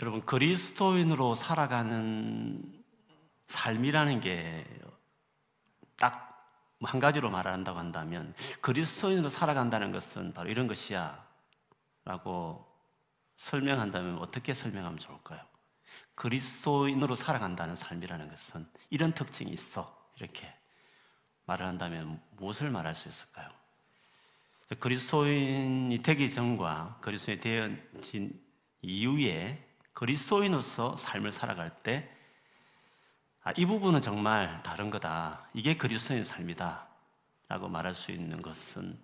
여러분 그리스도인으로 살아가는 삶이라는 게 딱 한 가지로 말한다고 한다면 그리스도인으로 살아간다는 것은 바로 이런 것이야 라고 설명한다면 어떻게 설명하면 좋을까요? 그리스도인으로 살아간다는 삶이라는 것은 이런 특징이 있어 이렇게 말을 한다면 무엇을 말할 수 있을까요? 그리스도인이 되기 전과 그리스도인이 되어진 이후에 그리스도인으로서 삶을 살아갈 때, 아, 이 부분은 정말 다른 거다. 이게 그리스도인 삶이다. 라고 말할 수 있는 것은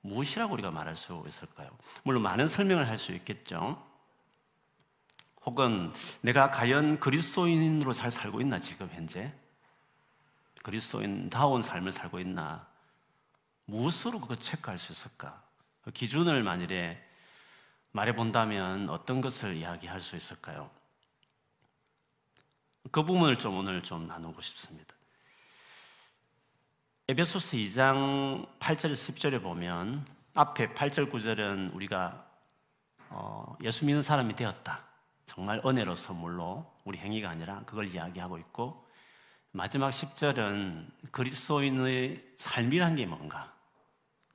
무엇이라고 우리가 말할 수 있을까요? 물론 많은 설명을 할 수 있겠죠. 혹은 내가 과연 그리스도인으로 잘 살고 있나, 지금 현재? 그리스도인다운 삶을 살고 있나? 무엇으로 그거 체크할 수 있을까? 그 기준을 만일에 말해 본다면 어떤 것을 이야기할 수 있을까요? 그 부분을 좀 오늘 좀 나누고 싶습니다. 에베소스 2장 8절 10절에 보면 앞에 8절 9절은 우리가 어, 예수 믿는 사람이 되었다. 정말 은혜로 선물로 우리 행위가 아니라 그걸 이야기하고 있고 마지막 10절은 그리스도인의 삶이란 게 뭔가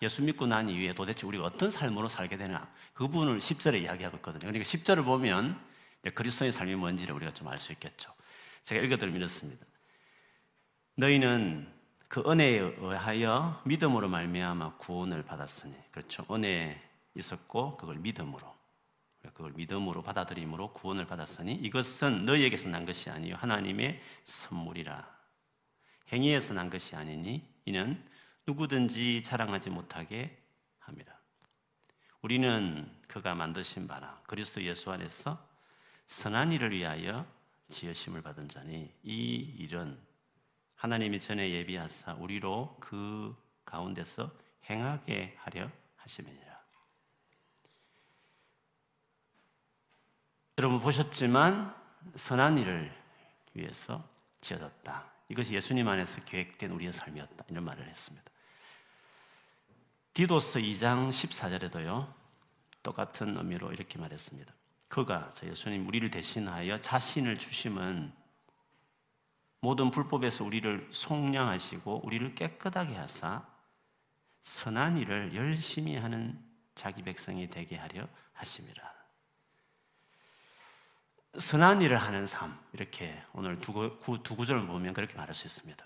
예수 믿고 난 이후에 도대체 우리가 어떤 삶으로 살게 되나 그 부분을 10절에 이야기하고 있거든요. 그러니까 10절을 보면 그리스도의 삶이 뭔지를 우리가 좀 알 수 있겠죠. 제가 읽어드리면 이렇습니다. 너희는 그 은혜에 의하여 믿음으로 말미암아 구원을 받았으니 그렇죠. 은혜 있었고 그걸 믿음으로 그걸 믿음으로 받아들임으로 구원을 받았으니 이것은 너희에게서 난 것이 아니요 하나님의 선물이라 행위에서 난 것이 아니니 이는 누구든지 자랑하지 못하게 합니다. 우리는 그가 만드신 바라 그리스도 예수 안에서 선한 일을 위하여 지으심을 받은 자니 이 일은 하나님이 전에 예비하사 우리로 그 가운데서 행하게 하려 하심이니라. 여러분 보셨지만 선한 일을 위해서 지어졌다. 이것이 예수님 안에서 계획된 우리의 삶이었다. 이런 말을 했습니다. 디도스 2장 14절에도요. 똑같은 의미로 이렇게 말했습니다. 그가 저 예수님 우리를 대신하여 자신을 주심은 모든 불법에서 우리를 속량하시고 우리를 깨끗하게 하사 선한 일을 열심히 하는 자기 백성이 되게 하려 하심이라. 선한 일을 하는 삶 이렇게 오늘 두, 구, 두 구절을 보면 그렇게 말할 수 있습니다.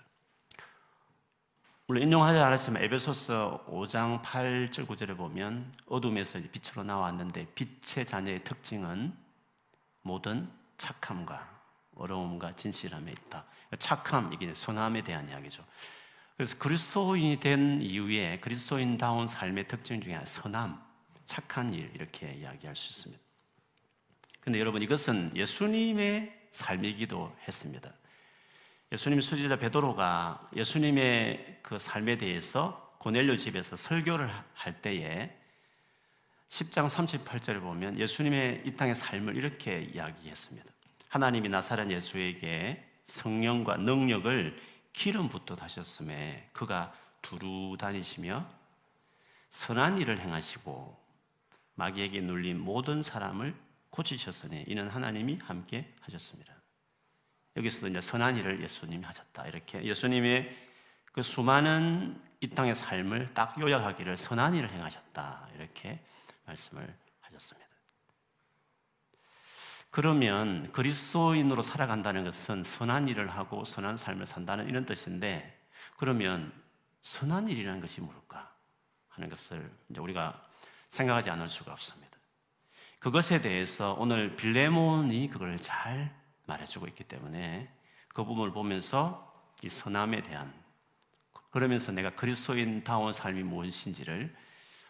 물론 인용하지 않았지만 에베소서 5장 8절 9절에 보면 어둠에서 빛으로 나왔는데 빛의 자녀의 특징은 모든 착함과 어려움과 진실함에 있다. 착함 이게 선함에 대한 이야기죠. 그래서 그리스도인이 된 이후에 그리스도인다운 삶의 특징 중에 선함, 착한 일 이렇게 이야기할 수 있습니다. 근데 여러분 이것은 예수님의 삶이기도 했습니다. 예수님 수지자 베드로가 예수님의 그 삶에 대해서 고넬료 집에서 설교를 할 때에 10장 38절을 보면 예수님의 이 땅의 삶을 이렇게 이야기했습니다. 하나님이 나사렛 예수에게 성령과 능력을 기름 붓듯 하셨음에 그가 두루 다니시며 선한 일을 행하시고 마귀에게 눌린 모든 사람을 고치셨으니 이는 하나님이 함께 하셨습니다. 여기서도 이제 선한 일을 예수님이 하셨다. 이렇게 예수님의 그 수많은 이 땅의 삶을 딱 요약하기를 선한 일을 행하셨다. 이렇게 말씀을 하셨습니다. 그러면 그리스도인으로 살아간다는 것은 선한 일을 하고 선한 삶을 산다는 이런 뜻인데 그러면 선한 일이라는 것이 뭘까 하는 것을 우리가 생각하지 않을 수가 없습니다. 그것에 대해서 오늘 빌레몬이 그걸 잘 말해주고 있기 때문에 그 부분을 보면서 이 선함에 대한 그러면서 내가 그리스도인다운 삶이 무엇인지를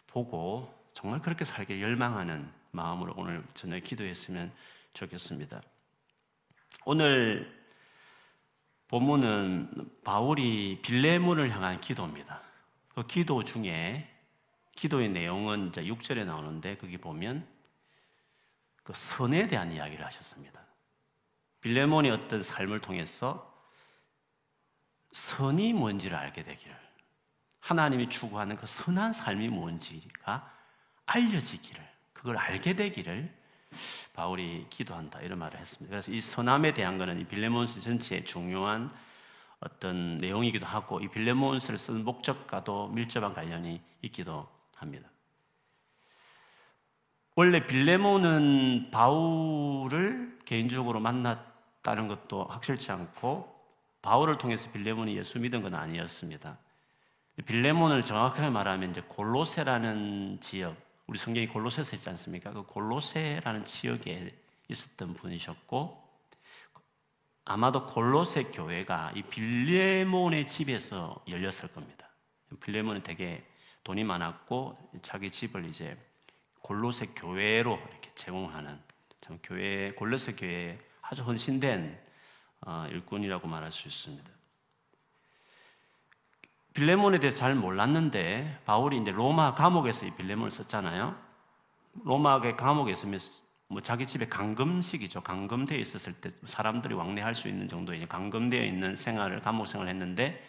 보고 정말 그렇게 살게 열망하는 마음으로 오늘 저녁 기도했으면 좋겠습니다. 오늘 본문은 바울이 빌레몬을 향한 기도입니다. 그 기도 중에 기도의 내용은 이제 6절에 나오는데 거기 보면 그 선에 대한 이야기를 하셨습니다. 빌레몬이 어떤 삶을 통해서 선이 뭔지를 알게 되기를 하나님이 추구하는 그 선한 삶이 뭔지가 알려지기를 그걸 알게 되기를 바울이 기도한다 이런 말을 했습니다. 그래서 이 선함에 대한 것은 이 빌레몬스 전체의 중요한 어떤 내용이기도 하고 이 빌레몬스를 쓴 목적과도 밀접한 관련이 있기도 합니다. 원래 빌레몬은 바울을 개인적으로 만났 다는 것도 확실치 않고 바울을 통해서 빌레몬이 예수 믿은 건 아니었습니다. 빌레몬을 정확하게 말하면 이제 골로세라는 지역, 우리 성경이 골로세서 있지 않습니까? 그 골로세라는 지역에 있었던 분이셨고 아마도 골로세 교회가 이 빌레몬의 집에서 열렸을 겁니다. 빌레몬은 되게 돈이 많았고 자기 집을 이제 골로새 교회로 이렇게 제공하는 참 교회 골로새 교회에 아주 헌신된 어, 일꾼이라고 말할 수 있습니다. 빌레몬에 대해서 잘 몰랐는데 바울이 이제 로마 감옥에서 이 빌레몬을 썼잖아요. 로마의 감옥에 있으면 뭐 자기 집에 감금식이죠. 감금되어 있었을 때 사람들이 왕래할 수 있는 정도의 감금되어 있는 생활을 감옥 생활을 했는데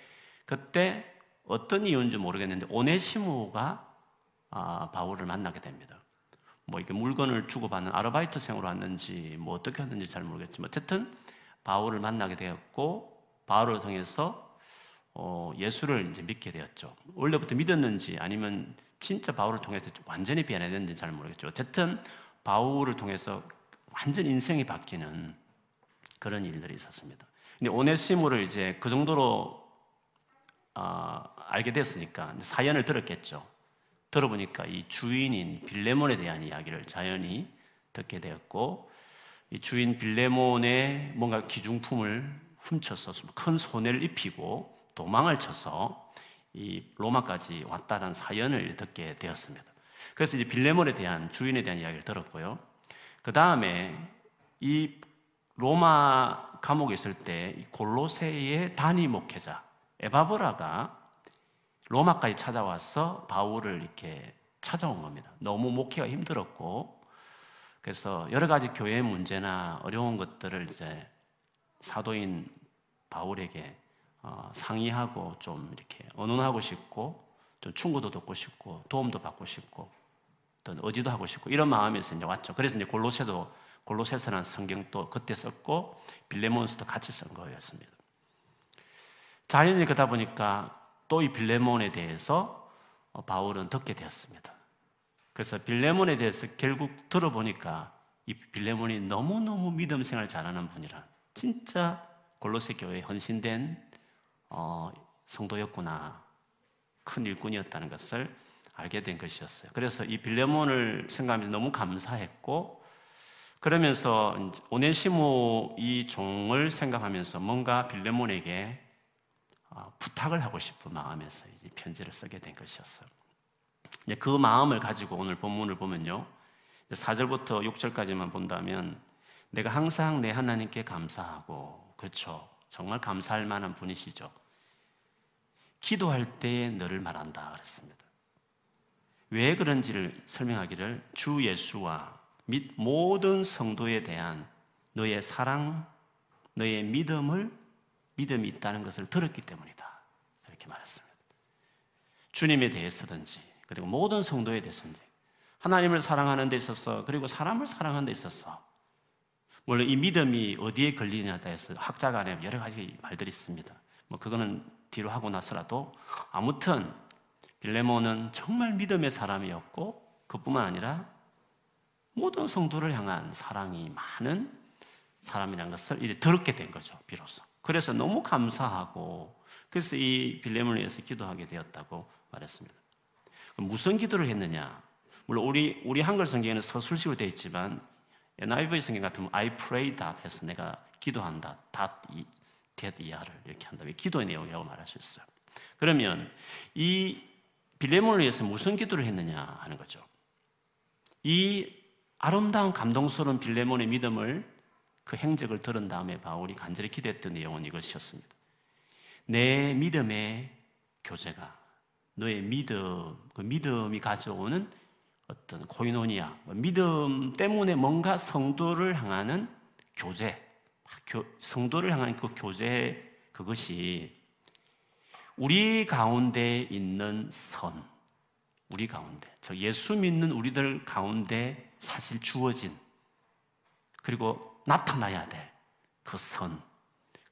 그때 어떤 이유인지 모르겠는데 오네시모가 아, 바울을 만나게 됩니다. 뭐 이렇게 물건을 주고받는 아르바이트생으로 왔는지 뭐 어떻게 했는지 잘 모르겠지만 어쨌든 바울을 만나게 되었고 바울을 통해서 어, 예수를 이제 믿게 되었죠. 원래부터 믿었는지 아니면 진짜 바울을 통해서 완전히 변해졌는지 잘 모르겠죠. 어쨌든 바울을 통해서 완전 인생이 바뀌는 그런 일들이 있었습니다. 근데 오네시모를 이제 그 정도로 어, 알게 됐으니까 사연을 들었겠죠. 들어보니까 이 주인인 빌레몬에 대한 이야기를 자연히 듣게 되었고 이 주인 빌레몬의 뭔가 기중품을 훔쳐서 큰 손해를 입히고 도망을 쳐서 이 로마까지 왔다는 사연을 듣게 되었습니다. 그래서 이제 빌레몬에 대한 주인에 대한 이야기를 들었고요. 그 다음에 이 로마 감옥에 있을 때 골로세의 단위 목회자 에바브라가 로마까지 찾아와서 바울을 이렇게 찾아온 겁니다. 너무 목회가 힘들었고 그래서 여러 가지 교회 문제나 어려운 것들을 이제 사도인 바울에게 어, 상의하고 좀 이렇게 언론하고 싶고 좀 충고도 듣고 싶고 도움도 받고 싶고 어떤 의지도 하고 싶고 이런 마음에서 이제 왔죠. 그래서 이제 골로새도 골로새서라는 성경도 그때 썼고 빌레몬스도 같이 쓴 거였습니다. 자연히 그러다 보니까 또 이 빌레몬에 대해서 어, 바울은 듣게 되었습니다. 그래서 빌레몬에 대해서 결국 들어보니까 이 빌레몬이 너무너무 믿음 생활 잘하는 분이라 진짜 골로새 교회에 헌신된 어, 성도였구나. 큰 일꾼이었다는 것을 알게 된 것이었어요. 그래서 이 빌레몬을 생각하면서 너무 감사했고 그러면서 오네시모 이 종을 생각하면서 뭔가 빌레몬에게 어, 부탁을 하고 싶은 마음에서 이제 편지를 쓰게 된 것이었어요. 그 마음을 가지고 오늘 본문을 보면요. 4절부터 6절까지만 본다면 내가 항상 내 하나님께 감사하고 그렇죠. 정말 감사할 만한 분이시죠. 기도할 때 너를 말한다 그랬습니다. 왜 그런지를 설명하기를 주 예수와 및 모든 성도에 대한 너의 사랑, 너의 믿음을 믿음이 있다는 것을 들었기 때문이다. 이렇게 말했습니다. 주님에 대해서든지, 그리고 모든 성도에 대해서든지, 하나님을 사랑하는 데 있어서, 그리고 사람을 사랑하는 데 있어서, 물론 이 믿음이 어디에 걸리냐에 대해서 학자 간에 여러 가지 말들이 있습니다. 뭐, 그거는 뒤로 하고 나서라도, 아무튼, 빌레몬은 정말 믿음의 사람이었고, 그뿐만 아니라 모든 성도를 향한 사랑이 많은 사람이라는 것을 이제 들었게 된 거죠, 비로소. 그래서 너무 감사하고 그래서 이 빌레몬을 위해서 기도하게 되었다고 말했습니다. 무슨 기도를 했느냐? 물론 우리 우리 한글 성경에는 서술식으로 되어 있지만 NIV 성경 같으면 I pray that 해서 내가 기도한다. that that 이하를 이렇게 한다면 기도의 내용이라고 말할 수 있어요. 그러면 이 빌레몬을 위해서 무슨 기도를 했느냐 하는 거죠. 이 아름다운 감동스러운 빌레몬의 믿음을 그 행적을 들은 다음에 바울이 간절히 기도했던 내용은 이것이었습니다. 내 믿음의 교제가 너의 믿음, 그 믿음이 가져오는 어떤 코이노니아, 뭐 믿음 때문에 뭔가 성도를 향하는 교제, 성도를 향한 그 교제 그것이 우리 가운데 있는 선, 우리 가운데, 저 예수 믿는 우리들 가운데 사실 주어진 그리고 나타나야 돼. 그 선.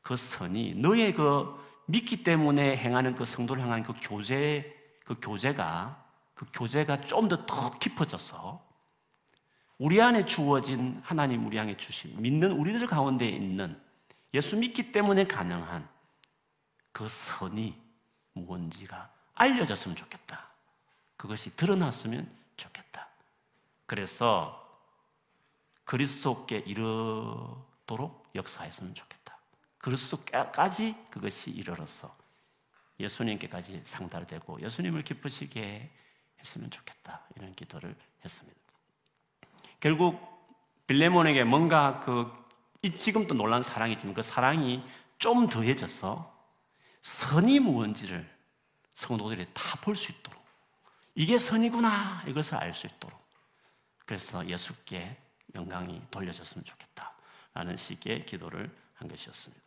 그 선이 너의 그 믿기 때문에 행하는 그 성도를 향한 그 교제, 그 교제가, 그 교제가 좀 더 더 깊어져서 우리 안에 주어진 하나님 우리 향해 주신 믿는 우리들 가운데 있는 예수 믿기 때문에 가능한 그 선이 뭔지가 알려졌으면 좋겠다. 그것이 드러났으면 좋겠다. 그래서 그리스도께 이르도록 역사했으면 좋겠다. 그리스도까지 그것이 이르러서 예수님께까지 상달되고 예수님을 기쁘시게 했으면 좋겠다. 이런 기도를 했습니다. 결국 빌레몬에게 뭔가 그 지금도 놀란 사랑이 있지만 그 사랑이 좀 더해져서 선이 무언지를 성도들이 다 볼 수 있도록 이게 선이구나 이것을 알 수 있도록 그래서 예수께 영광이 돌려졌으면 좋겠다 라는 식의 기도를 한 것이었습니다.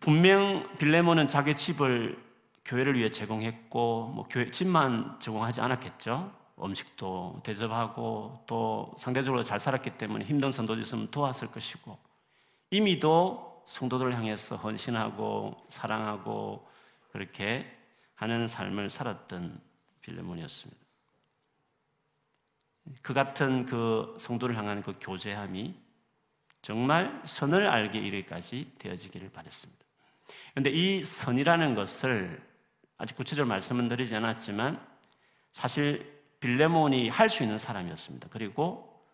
분명 빌레몬은 자기 집을 교회를 위해 제공했고 뭐 교회 집만 제공하지 않았겠죠. 음식도 대접하고 또 상대적으로 잘 살았기 때문에 힘든 성도들 있으면 도왔을 것이고 이미도 성도들을 향해서 헌신하고 사랑하고 그렇게 하는 삶을 살았던 빌레몬이었습니다. 그 같은 그 성도를 향한 그 교제함이 정말 선을 알게 이르기까지 되어지기를 바랬습니다. 그런데 이 선이라는 것을 아직 구체적으로 말씀은 드리지 않았지만 사실 빌레몬이 할 수 있는 사람이었습니다. 그리고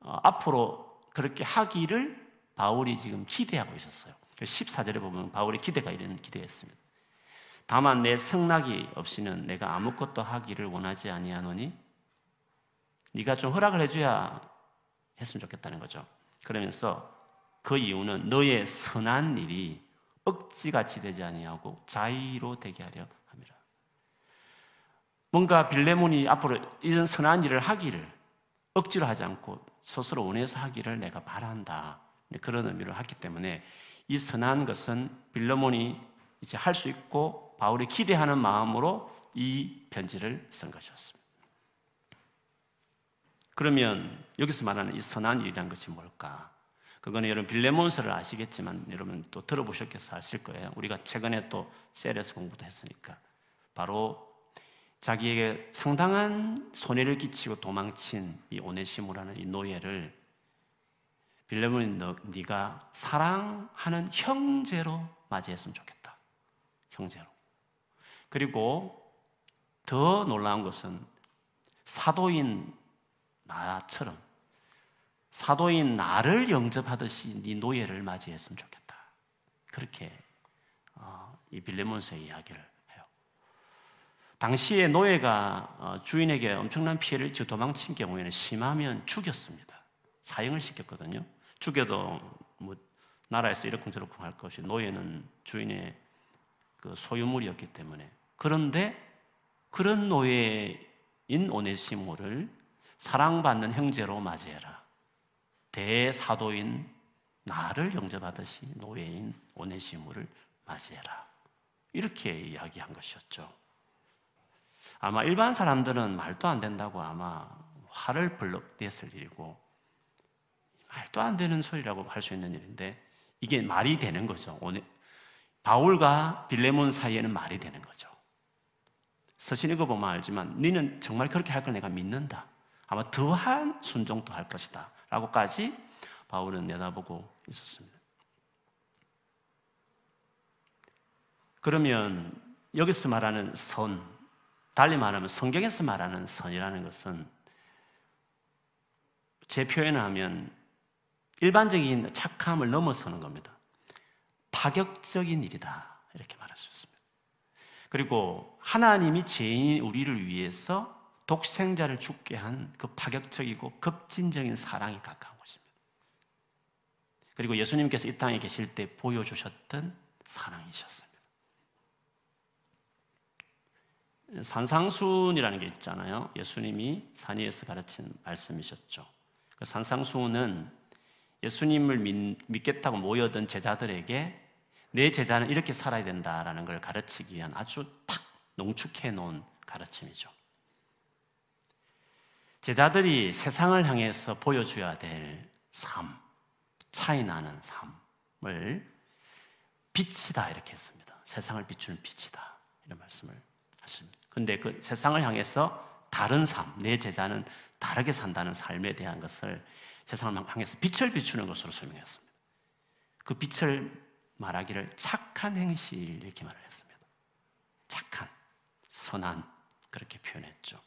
어, 앞으로 그렇게 하기를 바울이 지금 기대하고 있었어요. 14절에 보면 바울의 기대가 이런 기대했습니다. 다만 내 성낙이 없이는 내가 아무것도 하기를 원하지 아니하노니 네가 좀 허락을 해줘야 했으면 좋겠다는 거죠. 그러면서 그 이유는 너의 선한 일이 억지같이 되지 아니하고 자의로 되게 하려 합니다. 뭔가 빌레몬이 앞으로 이런 선한 일을 하기를 억지로 하지 않고 스스로 원해서 하기를 내가 바란다. 그런 의미를 했기 때문에 이 선한 것은 빌레몬이 이제 할 수 있고 바울이 기대하는 마음으로 이 편지를 쓴 것이었습니다. 그러면 여기서 말하는 이 선한 일이란 것이 뭘까? 그거는 여러분 빌레몬서를 아시겠지만 여러분 또 들어보셨겠어 아실 거예요. 우리가 최근에 또 셀에서 공부도 했으니까 바로 자기에게 상당한 손해를 끼치고 도망친 이 오네시모라는 이 노예를 빌레몬이 너, 네가 사랑하는 형제로 맞이했으면 좋겠다. 형제로. 그리고 더 놀라운 것은 사도인 나처럼 사도인 나를 영접하듯이 네 노예를 맞이했으면 좋겠다. 그렇게 어, 이 빌레몬서의 이야기를 해요. 당시에 노예가 어, 주인에게 엄청난 피해를 입고 도망친 경우에는 심하면 죽였습니다. 사형을 시켰거든요. 죽여도 뭐 나라에서 이렇쿵 저렇쿵 할 것이 노예는 주인의 그 소유물이었기 때문에 그런데 그런 노예인 오네시모를 사랑받는 형제로 맞이해라. 대사도인 나를 영접하듯이 노예인 오네시모를 맞이해라. 이렇게 이야기한 것이었죠. 아마 일반 사람들은 말도 안 된다고 아마 화를 벌럭 냈을 일이고 말도 안 되는 소리라고 할 수 있는 일인데 이게 말이 되는 거죠. 오늘 바울과 빌레몬 사이에는 말이 되는 거죠. 서신 읽어보면 알지만 너는 정말 그렇게 할 걸 내가 믿는다. 아마 더한 순종도 할 것이다. 라고까지 바울은 내다보고 있었습니다. 그러면 여기서 말하는 선, 달리 말하면 성경에서 말하는 선이라는 것은 제 표현을 하면 일반적인 착함을 넘어서는 겁니다. 파격적인 일이다. 이렇게 말할 수 있습니다. 그리고 하나님이 죄인 우리를 위해서 독생자를 죽게 한 그 파격적이고 급진적인 사랑이 가까운 것입니다. 그리고 예수님께서 이 땅에 계실 때 보여주셨던 사랑이셨습니다. 산상순이라는 게 있잖아요. 예수님이 산 위에서 가르친 말씀이셨죠. 그 산상순은 예수님을 믿, 겠다고 모여든 제자들에게 내 제자는 이렇게 살아야 된다라는 걸 가르치기 위한 아주 딱 농축해 놓은 가르침이죠. 제자들이 세상을 향해서 보여줘야 될 삶, 차이 나는 삶을 빛이다 이렇게 했습니다. 세상을 비추는 빛이다 이런 말씀을 하십니다. 근데 그 세상을 향해서 다른 삶, 내 제자는 다르게 산다는 삶에 대한 것을 세상을 향해서 빛을 비추는 것으로 설명했습니다. 그 빛을 말하기를 착한 행실 이렇게 말을 했습니다. 착한, 선한 그렇게 표현했죠.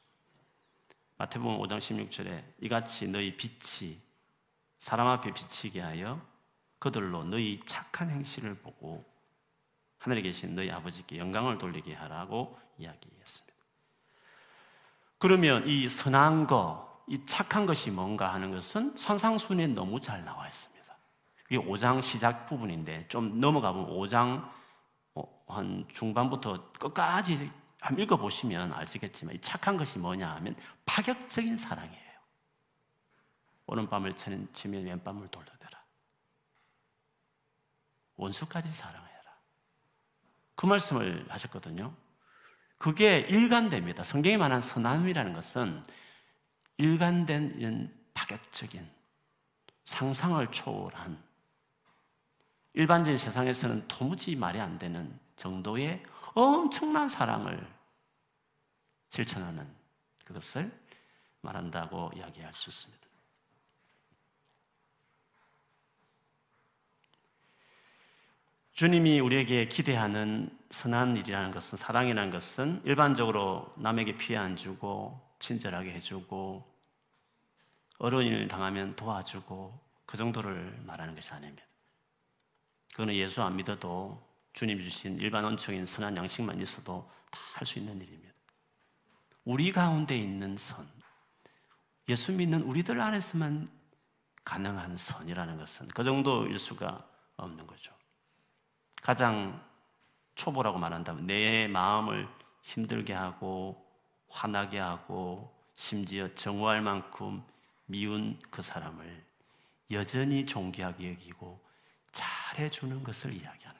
마태복음 5장 16절에 이같이 너희 빛이 사람 앞에 비치게 하여 그들로 너희 착한 행실을 보고 하늘에 계신 너희 아버지께 영광을 돌리게 하라고 이야기했습니다. 그러면 이 선한 거, 이 착한 것이 뭔가 하는 것은 선상순에 너무 잘 나와 있습니다. 이게 5장 시작 부분인데 좀 넘어가 보면 5장 어, 한 중반부터 끝까지 한번 읽어보시면 아시겠지만 이 착한 것이 뭐냐 하면 파격적인 사랑이에요. 오른밤을 치면 왼밤을 돌려 대라. 원수까지 사랑해라. 그 말씀을 하셨거든요. 그게 일관됩니다. 성경에 말한 선함이라는 것은 일관된 이런 파격적인 상상을 초월한 일반적인 세상에서는 도무지 말이 안 되는 정도의 엄청난 사랑을 실천하는 그것을 말한다고 이야기할 수 있습니다. 주님이 우리에게 기대하는 선한 일이라는 것은 사랑이라는 것은 일반적으로 남에게 피해 안 주고 친절하게 해주고 어려운 일을 당하면 도와주고 그 정도를 말하는 것이 아닙니다. 그거는 예수 안 믿어도 주님 주신 일반 원칙인 선한 양식만 있어도 다 할 수 있는 일입니다. 우리 가운데 있는 선, 예수 믿는 우리들 안에서만 가능한 선이라는 것은 그 정도일 수가 없는 거죠. 가장 초보라고 말한다면 내 마음을 힘들게 하고 화나게 하고 심지어 정오할 만큼 미운 그 사람을 여전히 존귀하게 여기고 잘해주는 것을 이야기하는.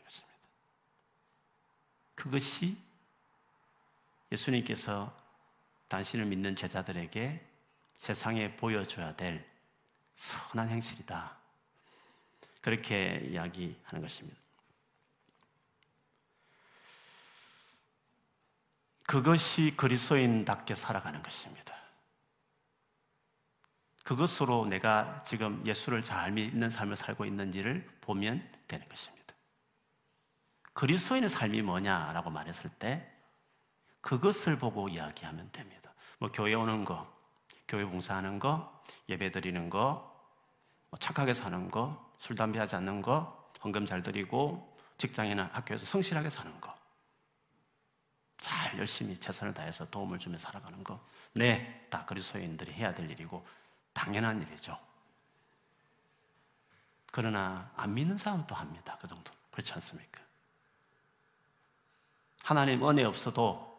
그것이 예수님께서 당신을 믿는 제자들에게 세상에 보여줘야 될 선한 행실이다. 그렇게 이야기하는 것입니다. 그것이 그리스도인답게 살아가는 것입니다. 그것으로 내가 지금 예수를 잘 믿는 삶을 살고 있는지를 보면 되는 것입니다. 그리스도인의 삶이 뭐냐라고 말했을 때 그것을 보고 이야기하면 됩니다. 뭐 교회 오는 거, 교회 봉사하는 거, 예배 드리는 거, 뭐 착하게 사는 거, 술 담배 하지 않는 거, 헌금 잘 드리고 직장이나 학교에서 성실하게 사는 거. 잘 열심히 최선을 다해서 도움을 주며 살아가는 거. 네, 다 그리스도인들이 해야 될 일이고 당연한 일이죠. 그러나 안 믿는 사람도 합니다. 그 정도. 그렇지 않습니까? 하나님 은혜 없어도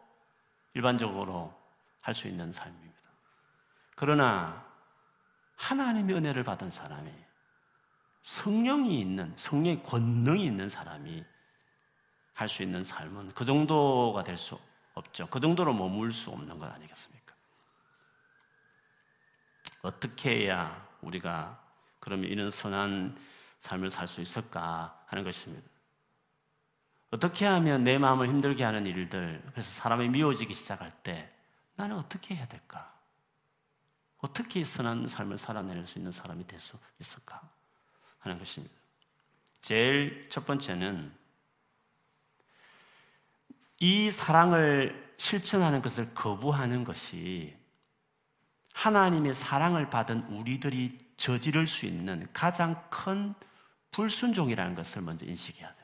일반적으로 할 수 있는 삶입니다. 그러나 하나님의 은혜를 받은 사람이 성령이 있는, 성령의 권능이 있는 사람이 할 수 있는 삶은 그 정도가 될 수 없죠. 그 정도로 머물 수 없는 것 아니겠습니까? 어떻게 해야 우리가 그러면 이런 선한 삶을 살 수 있을까 하는 것입니다. 어떻게 하면 내 마음을 힘들게 하는 일들, 그래서 사람이 미워지기 시작할 때 나는 어떻게 해야 될까? 어떻게 선한 삶을 살아낼 수 있는 사람이 될 수 있을까? 하는 것입니다. 제일 첫 번째는 이 사랑을 실천하는 것을 거부하는 것이 하나님의 사랑을 받은 우리들이 저지를 수 있는 가장 큰 불순종이라는 것을 먼저 인식해야 됩니다.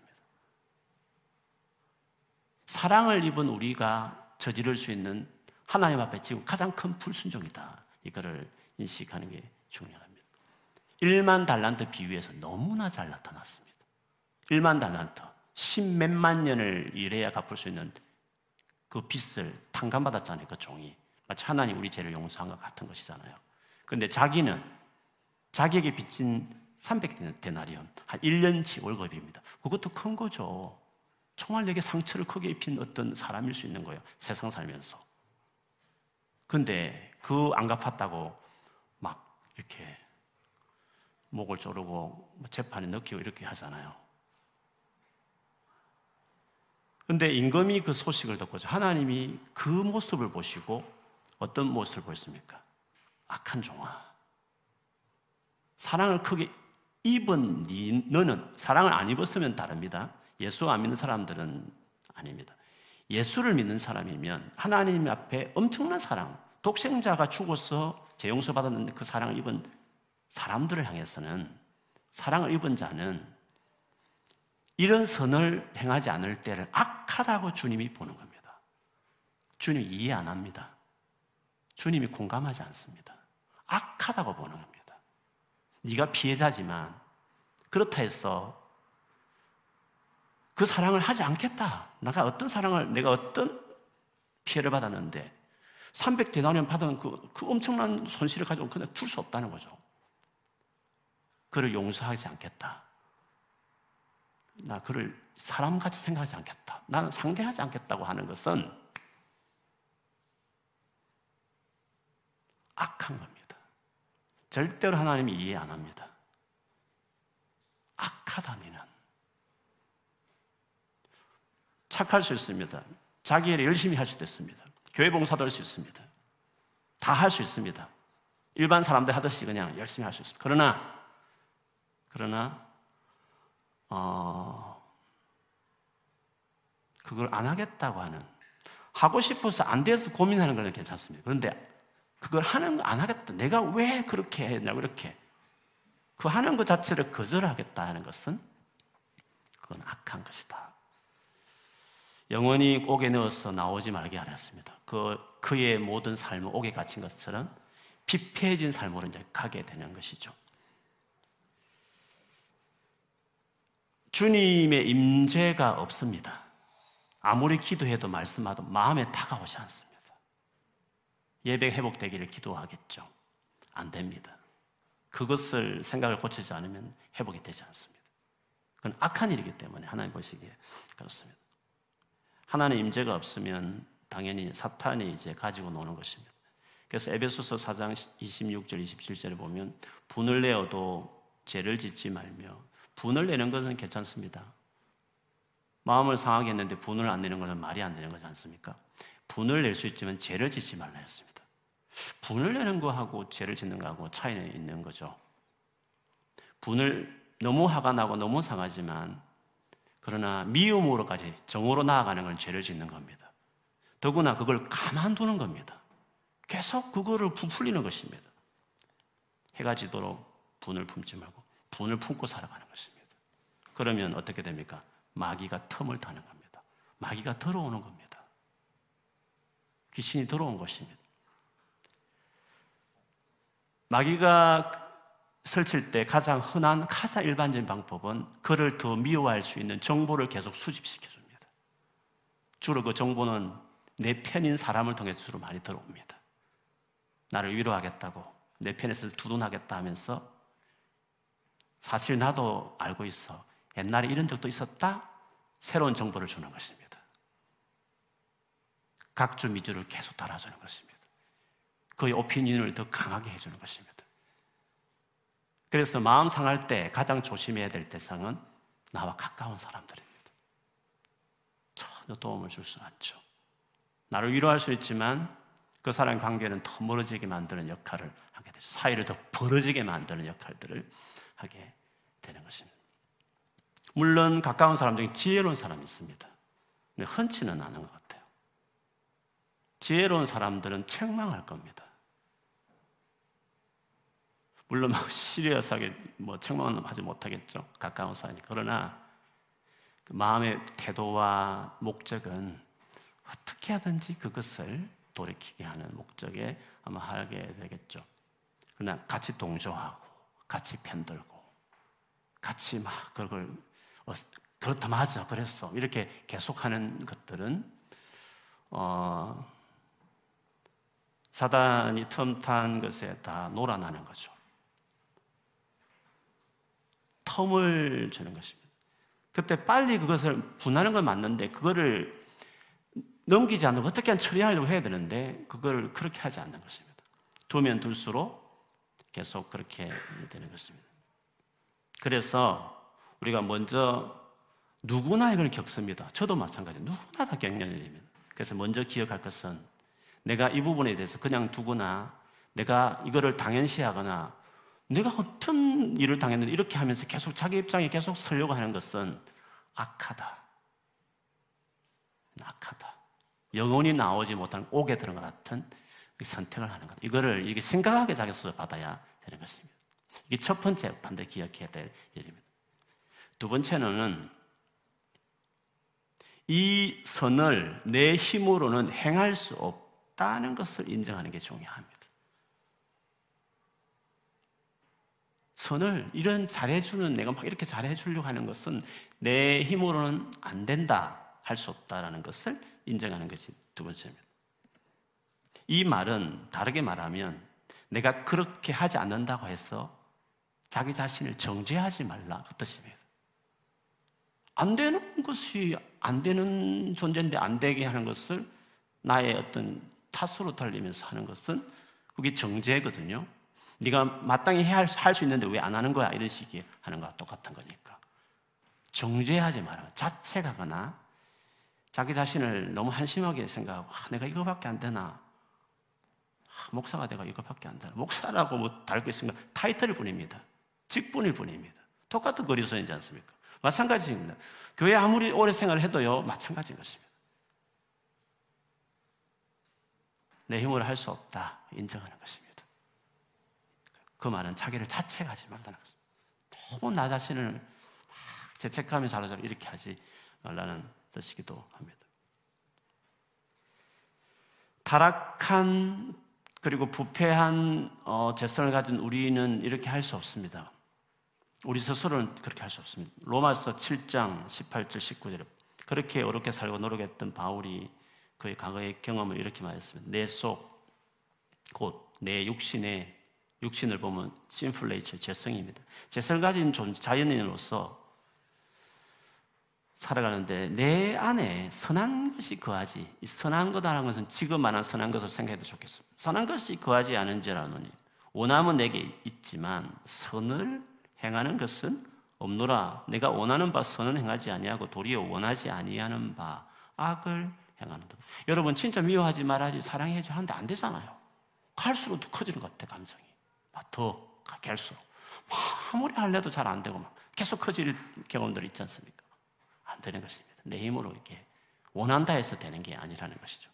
사랑을 입은 우리가 저지를 수 있는 하나님 앞에 지금 가장 큰 불순종이다. 이거를 인식하는 게 중요합니다. 1만 달란트 비유에서 너무나 잘 나타났습니다. 1만 달란트, 십몇만 년을 일해야 갚을 수 있는 그 빚을 탕감받았잖아요, 그 종이. 마치 하나님 우리 죄를 용서한 것 같은 것이잖아요. 근데 자기는 자기에게 빚진 300데나리온, 한 1년치 월급입니다. 그것도 큰 거죠. 총알 내게 상처를 크게 입힌 어떤 사람일 수 있는 거예요. 세상 살면서. 근데 그 안 갚았다고 막 이렇게 목을 조르고 뭐 재판에 넣기고 이렇게 하잖아요. 근데 임금이 그 소식을 듣고 하나님이 그 모습을 보시고 어떤 모습을 보였습니까? 악한 종아. 사랑을 크게 입은 니, 너는 사랑을 안 입었으면 다릅니다. 예수 안 믿는 사람들은 아닙니다. 예수를 믿는 사람이면 하나님 앞에 엄청난 사랑, 독생자가 죽어서 재용서 받았는데 그 사랑을 입은 사람들을 향해서는 사랑을 입은 자는 이런 선을 행하지 않을 때를 악하다고 주님이 보는 겁니다. 주님이 이해 안 합니다. 주님이 공감하지 않습니다. 악하다고 보는 겁니다. 네가 피해자지만 그렇다 해서 그 사랑을 하지 않겠다. 내가 어떤 사랑을 내가 어떤 피해를 받았는데 300대나리온 받은 그, 그 엄청난 손실을 가지고 그냥 둘 수 없다는 거죠. 그를 용서하지 않겠다. 나 그를 사람같이 생각하지 않겠다. 나는 상대하지 않겠다고 하는 것은 악한 겁니다. 절대로 하나님이 이해 안 합니다. 악하다, 니는. 착할 수 있습니다. 자기 일 열심히 할 수도 있습니다. 교회 봉사도 할 수 있습니다. 다 할 수 있습니다. 일반 사람들 하듯이 그냥 열심히 할 수 있습니다. 그러나, 그러나, 어, 그걸 안 하겠다고 하는, 하고 싶어서 안 돼서 고민하는 건 괜찮습니다. 그런데 그걸 하는 거 안 하겠다. 내가 왜 그렇게 했냐고, 이렇게. 그 하는 것 자체를 거절하겠다 하는 것은 그건 악한 것이다. 영원히 옥에 넣어서 나오지 말게 하였습니다. 그, 그의 모든 삶을 옥에 갇힌 것처럼 피폐해진 삶으로 이제 가게 되는 것이죠. 주님의 임재가 없습니다. 아무리 기도해도 말씀하도 마음에 다가오지 않습니다. 예배 회복되기를 기도하겠죠. 안 됩니다. 그것을 생각을 고치지 않으면 회복이 되지 않습니다. 그건 악한 일이기 때문에 하나님 보시기에 그렇습니다. 하나님의 임재가 없으면 당연히 사탄이 이제 가지고 노는 것입니다. 그래서 에베소서 4장 26절 27절에 보면 분을 내어도 죄를 짓지 말며 분을 내는 것은 괜찮습니다. 마음을 상하게 했는데 분을 안 내는 것은 말이 안 되는 거지 않습니까? 분을 낼 수 있지만 죄를 짓지 말라 했습니다. 분을 내는 거하고 죄를 짓는 거하고 차이는 있는 거죠. 분을 너무 화가 나고 너무 상하지만 그러나 미움으로까지 정으로 나아가는 건 죄를 짓는 겁니다. 더구나 그걸 가만두는 겁니다. 계속 그거를 부풀리는 것입니다. 해가 지도록 분을 품지 말고 분을 품고 살아가는 것입니다. 그러면 어떻게 됩니까? 마귀가 틈을 타는 겁니다. 마귀가 들어오는 겁니다. 귀신이 들어온 것입니다. 마귀가 설칠 때 가장 흔한 가장 일반적인 방법은 그를 더 미워할 수 있는 정보를 계속 수집시켜 줍니다. 주로 그 정보는 내 편인 사람을 통해서 주로 많이 들어옵니다. 나를 위로하겠다고 내 편에서 두둔하겠다 하면서 사실 나도 알고 있어. 옛날에 이런 적도 있었다? 새로운 정보를 주는 것입니다. 각주 미주를 계속 달아주는 것입니다. 그의 오피니언을 더 강하게 해주는 것입니다. 그래서 마음 상할 때 가장 조심해야 될 대상은 나와 가까운 사람들입니다. 전혀 도움을 줄수 없죠. 나를 위로할 수 있지만 그 사람 관계는 더 멀어지게 만드는 역할을 하게 되죠. 사이를 더 벌어지게 만드는 역할들을 하게 되는 것입니다. 물론 가까운 사람 중에 지혜로운 사람이 있습니다. 근데 흔치는 않은 것 같아요. 지혜로운 사람들은 책망할 겁니다. 물론 뭐 시리어스하게 뭐 책망은 하지 못하겠죠. 가까운 사이. 그러나 그 마음의 태도와 목적은 어떻게 하든지 그것을 돌이키게 하는 목적에 아마 하게 되겠죠. 그러나 같이 동조하고, 같이 편들고, 같이 막 그걸, 어, 그렇다, 맞아, 그랬어. 이렇게 계속하는 것들은, 어, 사단이 틈탄 것에 다 놀아나는 거죠. 텀을 주는 것입니다. 그때 빨리 그것을 분하는 건 맞는데 그거를 넘기지 않고 어떻게 처리하려고 해야 되는데 그걸 그렇게 하지 않는 것입니다. 두면 둘수록 계속 그렇게 되는 것입니다. 그래서 우리가 먼저 누구나 이걸 겪습니다. 저도 마찬가지. 누구나 다 겪는 일입니다. 그래서 먼저 기억할 것은 내가 이 부분에 대해서 그냥 두거나 내가 이거를 당연시하거나 내가 어떤 일을 당했는데 이렇게 하면서 계속 자기 입장에 계속 서려고 하는 것은 악하다. 악하다. 영혼이 나오지 못하는 옥에 들은 것 같은 선택을 하는 것. 이거를 이게 심각하게 자기 스스로 받아야 되는 것입니다. 이게 첫 번째 반드시 기억해야 될 일입니다. 두 번째는 이 선을 내 힘으로는 행할 수 없다는 것을 인정하는 게 중요합니다. 선을 이런 잘해주는 내가 막 이렇게 잘해주려고 하는 것은 내 힘으로는 안 된다 할 수 없다라는 것을 인정하는 것이 두 번째입니다. 이 말은 다르게 말하면 내가 그렇게 하지 않는다고 해서 자기 자신을 정죄하지 말라 그 뜻입니다. 안 되는 것이 안 되는 존재인데 안 되게 하는 것을 나의 어떤 탓으로 달리면서 하는 것은 그게 정죄거든요. 네가 마땅히 할 수 있는데 왜 안 하는 거야? 이런 식의 하는 거와 똑같은 거니까. 정죄하지 마라. 자책하거나 자기 자신을 너무 한심하게 생각하고 아, 내가 이거밖에 안 되나? 아, 목사가 내가 이거밖에 안 되나? 목사라고 뭐 다를 게 있습니까? 타이틀일 뿐입니다. 직분일 뿐입니다. 똑같은 거리선이지 않습니까? 마찬가지입니다. 교회 아무리 오래 생활을 해도요, 마찬가지인 것입니다. 내 힘으로 할 수 없다. 인정하는 것입니다. 그 말은 자기를 자책하지 말라는 것입니다. 너무 나 자신을 재책하며 살아서 이렇게 하지 말라는 뜻이기도 합니다. 타락한 그리고 부패한 어, 재성을 가진 우리는 이렇게 할 수 없습니다. 우리 스스로는 그렇게 할 수 없습니다. 로마서 7장 18절 19절에 그렇게 어렵게 살고 노력했던 바울이 그의 과거의 경험을 이렇게 말했습니다. 내 속, 곧 내 육신의 육신을 보면 심플레이처 재성입니다. 재성을 가진 자연인으로서 살아가는데 내 안에 선한 것이 거하지 이 선한 거다라는 것은 지금만한 선한 것을 생각해도 좋겠습니다. 선한 것이 거하지 않은지라노니 원함은 내게 있지만 선을 행하는 것은 없노라 내가 원하는 바 선은 행하지 아니하고 도리어 원하지 아니하는 바 악을 행하는다. 여러분 진짜 미워하지 말아야지 사랑해줘 하는데 안 되잖아요. 갈수록 더 커지는 것 같아 감정이. 더 갈수록 아무리 할래도 잘 안 되고 막 계속 커질 경험들 있지 않습니까? 안 되는 것입니다. 내 힘으로 이렇게 원한다 해서 되는 게 아니라는 것이죠.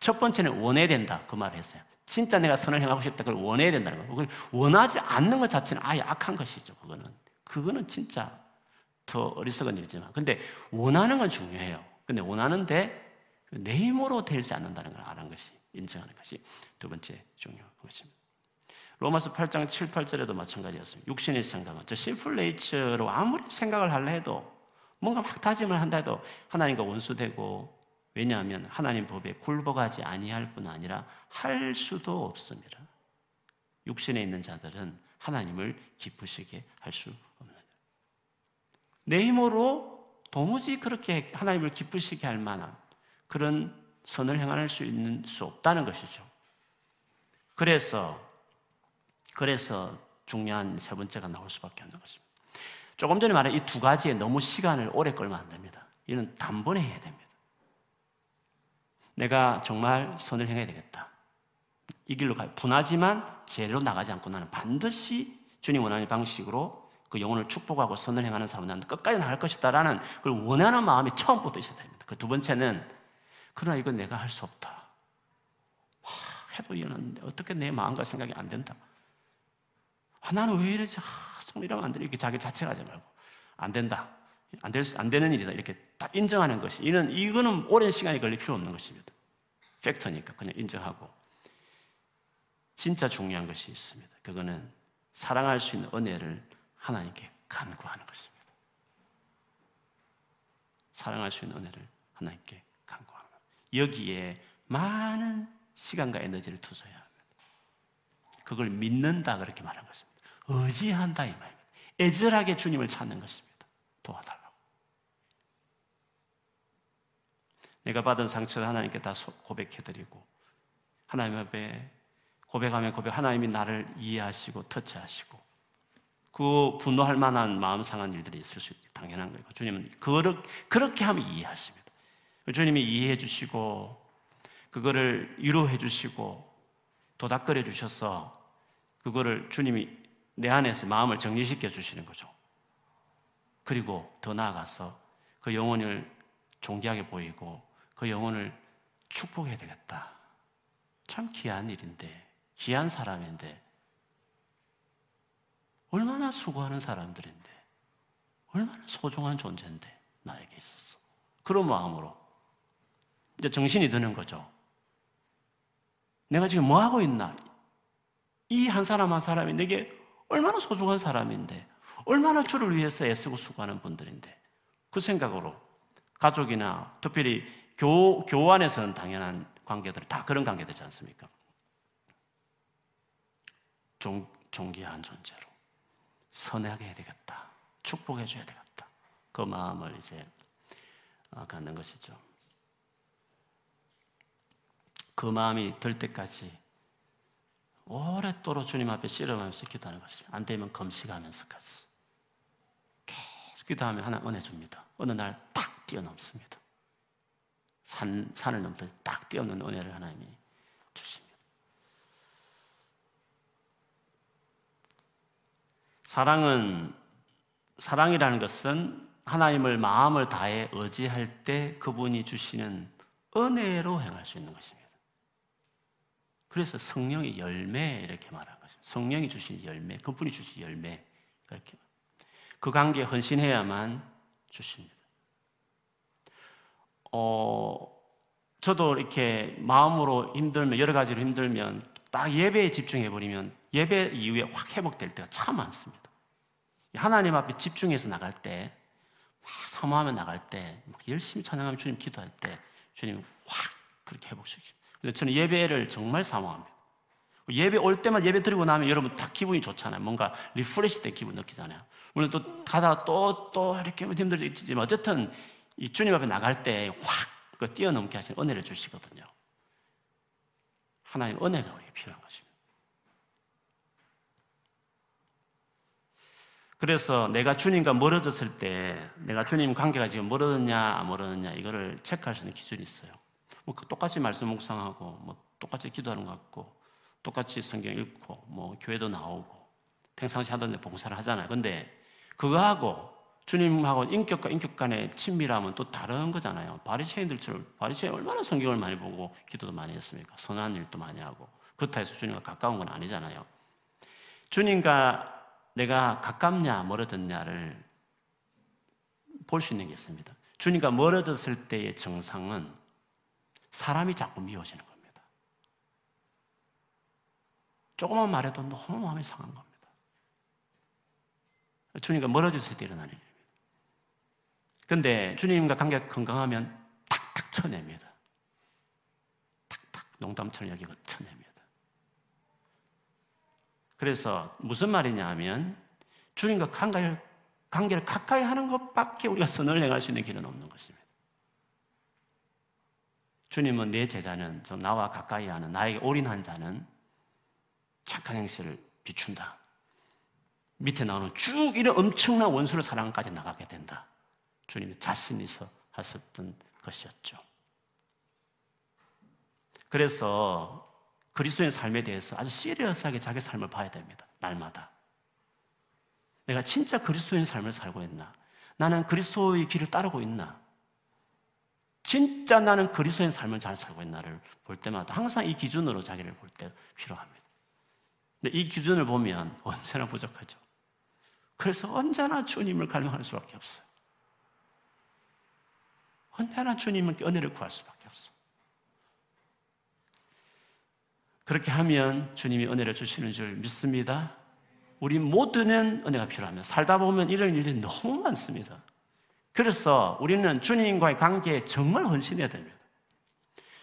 첫 번째는 원해야 된다 그 말을 했어요. 진짜 내가 선을 행하고 싶다 그걸 원해야 된다는 거예요. 그걸 원하지 않는 것 자체는 아예 악한 것이죠. 그거는 그거는 진짜 더 어리석은 일이지만 근데 원하는 건 중요해요. 근데 원하는데 내 힘으로 되지 않는다는 걸 아는 것이 인정하는 것이 두 번째 중요한 것입니다. 로마서 8장 7, 8절에도 마찬가지였습니다. 육신의 생각은 저 심플 네이처로 아무리 생각을 하려 해도 뭔가 막 다짐을 한다 해도 하나님과 원수되고 왜냐하면 하나님 법에 굴복하지 아니할 뿐 아니라 할 수도 없습니다. 육신에 있는 자들은 하나님을 기쁘시게 할 수 없는 내 힘으로 도무지 그렇게 하나님을 기쁘시게 할 만한 그런 선을 행할 수 있는 수 없다는 것이죠. 그래서 그래서 중요한 세 번째가 나올 수밖에 없는 것입니다. 조금 전에 말한 이 두 가지에 너무 시간을 오래 끌면 안 됩니다. 이는 단번에 해야 됩니다. 내가 정말 선을 행해야 되겠다. 이 길로 가요. 분하지만 제대로 나가지 않고 나는 반드시 주님 원하는 방식으로 그 영혼을 축복하고 선을 행하는 사람은 끝까지 나갈 것이다라는 그걸 원하는 마음이 처음부터 있어야 됩니다. 그 두 번째는 그러나 이건 내가 할 수 없다. 해도 이는 어떻게 내 마음과 생각이 안 된다. 아, 나는 왜 이러지? 아, 정말 이러면 안 돼. 이렇게 자기 자책하지 말고. 안 된다. 안, 될, 안 되는 일이다. 이렇게 딱 인정하는 것이. 이는, 이거는 오랜 시간이 걸릴 필요 없는 것입니다. 팩터니까 그냥 인정하고. 진짜 중요한 것이 있습니다. 그거는 사랑할 수 있는 은혜를 하나님께 간구하는 것입니다. 사랑할 수 있는 은혜를 하나님께 간구하는 것. 여기에 많은 시간과 에너지를 투자해야 합니다. 그걸 믿는다 그렇게 말한 것입니다. 의지한다 이 말입니다. 애절하게 주님을 찾는 것입니다. 도와달라고. 내가 받은 상처를 하나님께 다 고백해드리고 하나님 앞에 고백하면 고백 하나님이 나를 이해하시고 터치하시고 그 분노할 만한 마음 상한 일들이 있을 수 있고 당연한 거예요. 주님은 그렇게, 그렇게 하면 이해하십니다. 주님이 이해해 주시고 그거를 위로해 주시고 도닥거려 주셔서 그거를 주님이 내 안에서 마음을 정리시켜 주시는 거죠. 그리고 더 나아가서 그 영혼을 존귀하게 보이고 그 영혼을 축복해야 되겠다. 참 귀한 일인데, 귀한 사람인데, 얼마나 수고하는 사람들인데, 얼마나 소중한 존재인데, 나에게 있었어. 그런 마음으로 이제 정신이 드는 거죠. 내가 지금 뭐 하고 있나? 이 한 사람 한 사람이 내게 얼마나 소중한 사람인데, 얼마나 주를 위해서 애쓰고 수고하는 분들인데, 그 생각으로 가족이나 특별히 교, 교 안에서는 당연한 관계들, 다 그런 관계 되지 않습니까? 종, 존귀한 존재로 선하게 해야 되겠다. 축복해 줘야 되겠다. 그 마음을 이제 어, 갖는 것이죠. 그 마음이 들 때까지 오랫도록 주님 앞에 씨름하면서 기도하는 것입니다. 안 되면 검식하면서까지. 계속 기도하면 하나 은혜 줍니다. 어느 날탁 뛰어넘습니다. 산, 산을 넘듯 딱 뛰어넘는 은혜를 하나님이 주십니다. 사랑은, 사랑이라는 것은 하나님을 마음을 다해 의지할 때 그분이 주시는 은혜로 행할 수 있는 것입니다. 그래서 성령의 열매 이렇게 말한 것입니다. 성령이 주신 열매, 그분이 주신 열매 그렇게 그 관계에 헌신해야만 주십니다. 어, 저도 이렇게 마음으로 힘들면 여러 가지로 힘들면 딱 예배에 집중해 버리면 예배 이후에 확 회복될 때가 참 많습니다. 하나님 앞에 집중해서 나갈 때, 막 사모하며 나갈 때, 막 열심히 찬양하며 주님 기도할 때, 주님 확 그렇게 회복시키십니다. 저는 예배를 정말 사모합니다. 예배 올 때만 예배 드리고 나면 여러분 다 기분이 좋잖아요. 뭔가 refresh 된 기분 느끼잖아요. 물론 또 가다가 또, 또 이렇게 힘들지만 어쨌든 이 주님 앞에 나갈 때확그 뛰어넘게 하시는 은혜를 주시거든요. 하나님 은혜가 우리에게 필요한 것입니다. 그래서 내가 주님과 멀어졌을 때 내가 주님 관계가 지금 멀어졌냐 안 멀어졌냐 이거를 체크할 수 있는 기준이 있어요. 뭐그 똑같이 말씀 묵상하고 뭐 똑같이 기도하는 것 같고 똑같이 성경 읽고 뭐 교회도 나오고 평상시 하던 데 봉사를 하잖아요. 근데 그거하고 주님하고 인격과 인격 간의 친밀함은 또 다른 거잖아요. 바리새인들처럼 바리새인 얼마나 성경을 많이 보고 기도도 많이 했습니까? 선한 일도 많이 하고 그렇다 해서 주님과 가까운 건 아니잖아요. 주님과 내가 가깝냐 멀어졌냐를 볼 수 있는 게 있습니다. 주님과 멀어졌을 때의 정상은 사람이 자꾸 미워지는 겁니다. 조금만 말해도 너무 마음이 상한 겁니다. 주님과 멀어졌을 때 일어나는 일입니다. 근데 주님과 관계가 건강하면 탁탁 쳐냅니다. 탁탁 농담처럼 여기고 쳐냅니다. 그래서 무슨 말이냐 하면 주님과 관계를, 관계를 가까이 하는 것밖에 우리가 선을 행할 수 있는 길은 없는 것입니다. 주님은 내 제자는 저 나와 가까이 하는 나에게 올인한 자는 착한 행실을 비춘다. 밑에 나오는 쭉 이런 엄청난 원수를 사랑까지 나가게 된다. 주님이 자신 있어 하셨던 것이었죠. 그래서 그리스도의 삶에 대해서 아주 시리어스하게 자기 삶을 봐야 됩니다. 날마다. 내가 진짜 그리스도인 삶을 살고 있나? 나는 그리스도의 길을 따르고 있나? 진짜 나는 그리스도인 삶을 잘 살고 있나를 볼 때마다 항상 이 기준으로 자기를 볼 때 필요합니다. 근데 이 기준을 보면 언제나 부족하죠. 그래서 언제나 주님을 갈망할 수밖에 없어요. 언제나 주님은 은혜를 구할 수밖에 없어. 그렇게 하면 주님이 은혜를 주시는 줄 믿습니다. 우리 모두는 은혜가 필요하면 살다 보면 이런 일이 너무 많습니다. 그래서 우리는 주님과의 관계에 정말 헌신해야 됩니다.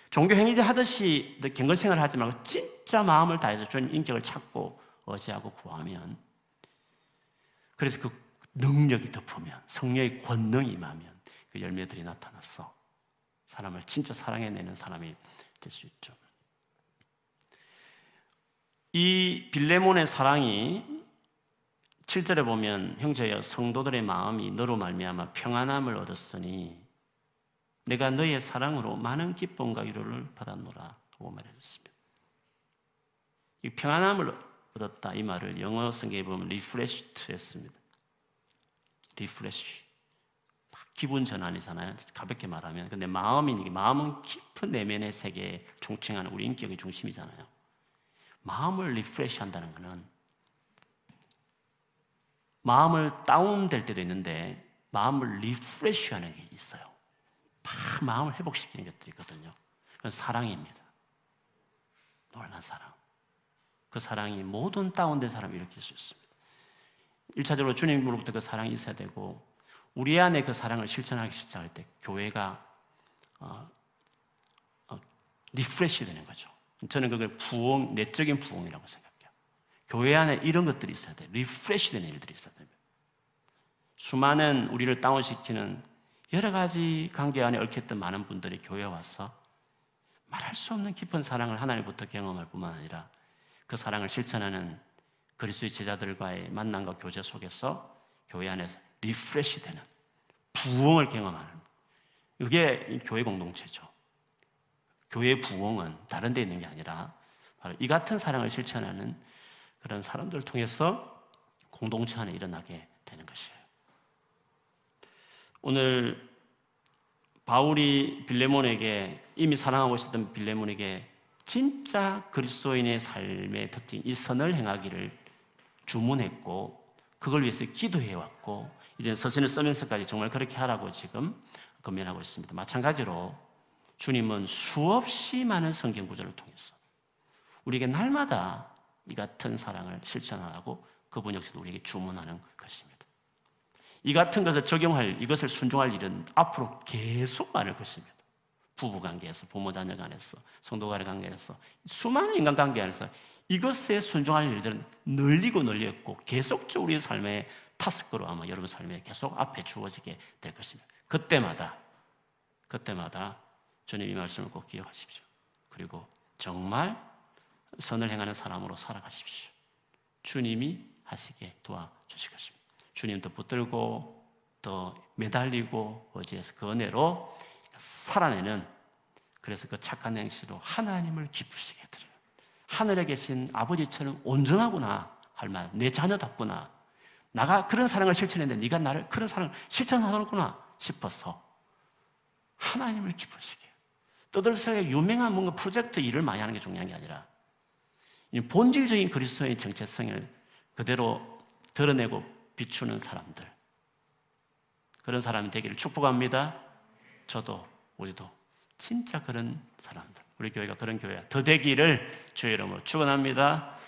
종교 행위들 하듯이 경건 생활을 하지 말고 진짜 마음을 다해서 주님 인격을 찾고 의지하고 구하면 그래서 그 능력이 덮으면 성령의 권능이 임하면 그 열매들이 나타났어. 사람을 진짜 사랑해내는 사람이 될 수 있죠. 이 빌레몬의 사랑이 7절에 보면 형제여 성도들의 마음이 너로 말미암아 평안함을 얻었으니 내가 너의 사랑으로 많은 기쁨과 위로를 받았노라 하고 말해줬습니다. 이 평안함을 얻었다 이 말을 영어 성경에 보면 refreshed 했습니다. refresh. 기분 전환이잖아요. 가볍게 말하면. 근데 마음이 마음은 깊은 내면의 세계에 총칭하는 우리 인격의 중심이잖아요. 마음을 refresh 한다는 것은 마음을 다운될 때도 있는데 마음을 refresh 하는 게 있어요. 막 마음을 회복시키는 것들이 있거든요. 그건 사랑입니다. 놀란 사랑. 그 사랑이 모든 다운된 사람을 일으킬 수 있습니다. 1차적으로 주님으로부터 그 사랑이 있어야 되고 우리 안에 그 사랑을 실천하기 시작할 때 교회가 어, 어, refresh 되는 거죠. 저는 그걸 부흥, 내적인 부흥이라고 생각해요. 교회 안에 이런 것들이 있어야 돼요. refresh 되는 일들이 있어야 돼요. 수많은 우리를 다운시키는 여러 가지 관계 안에 얽혔던 많은 분들이 교회에 와서 말할 수 없는 깊은 사랑을 하나님부터 경험할 뿐만 아니라 그 사랑을 실천하는 그리스도의 제자들과의 만남과 교제 속에서 교회 안에서 refresh 되는 부흥을 경험하는 이게 교회 공동체죠. 교회 부흥은 다른 데 있는 게 아니라 바로 이 같은 사랑을 실천하는 그런 사람들을 통해서 공동체 안에 일어나게 되는 것이에요. 오늘 바울이 빌레몬에게 이미 사랑하고 있었던 빌레몬에게 진짜 그리스도인의 삶의 특징 이 선을 행하기를 주문했고 그걸 위해서 기도해 왔고 이제 서신을 쓰면서까지 정말 그렇게 하라고 지금 권면하고 있습니다. 마찬가지로 주님은 수없이 많은 성경 구절을 통해서 우리에게 날마다 이 같은 사랑을 실천하라고 그분 역시도 우리에게 주문하는 것입니다. 이 같은 것을 적용할 이것을 순종할 일은 앞으로 계속 많을 것입니다. 부부 관계에서, 부모 자녀 간에서, 성도 간의 관계에서, 수많은 인간 관계 안에서 이것에 순종할 일들은 늘리고 늘렸고 계속적으로 우리 삶의 타스크로 아마 여러분 삶에 계속 앞에 주어지게 될 것입니다. 그때마다, 그때마다 주님 이 말씀을 꼭 기억하십시오. 그리고 정말 선을 행하는 사람으로 살아가십시오. 주님이 하시게 도와주실 것입니다. 주님 더 붙들고 더 매달리고 어지에서 그 은혜로 살아내는 그래서 그 착한 행실로 하나님을 기쁘시게 드리는 하늘에 계신 아버지처럼 온전하구나 할 말, 내 자녀답구나. 나가 그런 사랑을 실천했는데 네가 나를 그런 사랑을 실천하는구나 싶어서 하나님을 기쁘시게 떠들썩에 유명한 뭔가 프로젝트 일을 많이 하는 게 중요한 게 아니라 본질적인 그리스도의 정체성을 그대로 드러내고 비추는 사람들. 그런 사람이 되기를 축복합니다. 저도, 우리도 진짜 그런 사람들. 우리 교회가 그런 교회야. 더 되기를 주의 이름으로 축원합니다.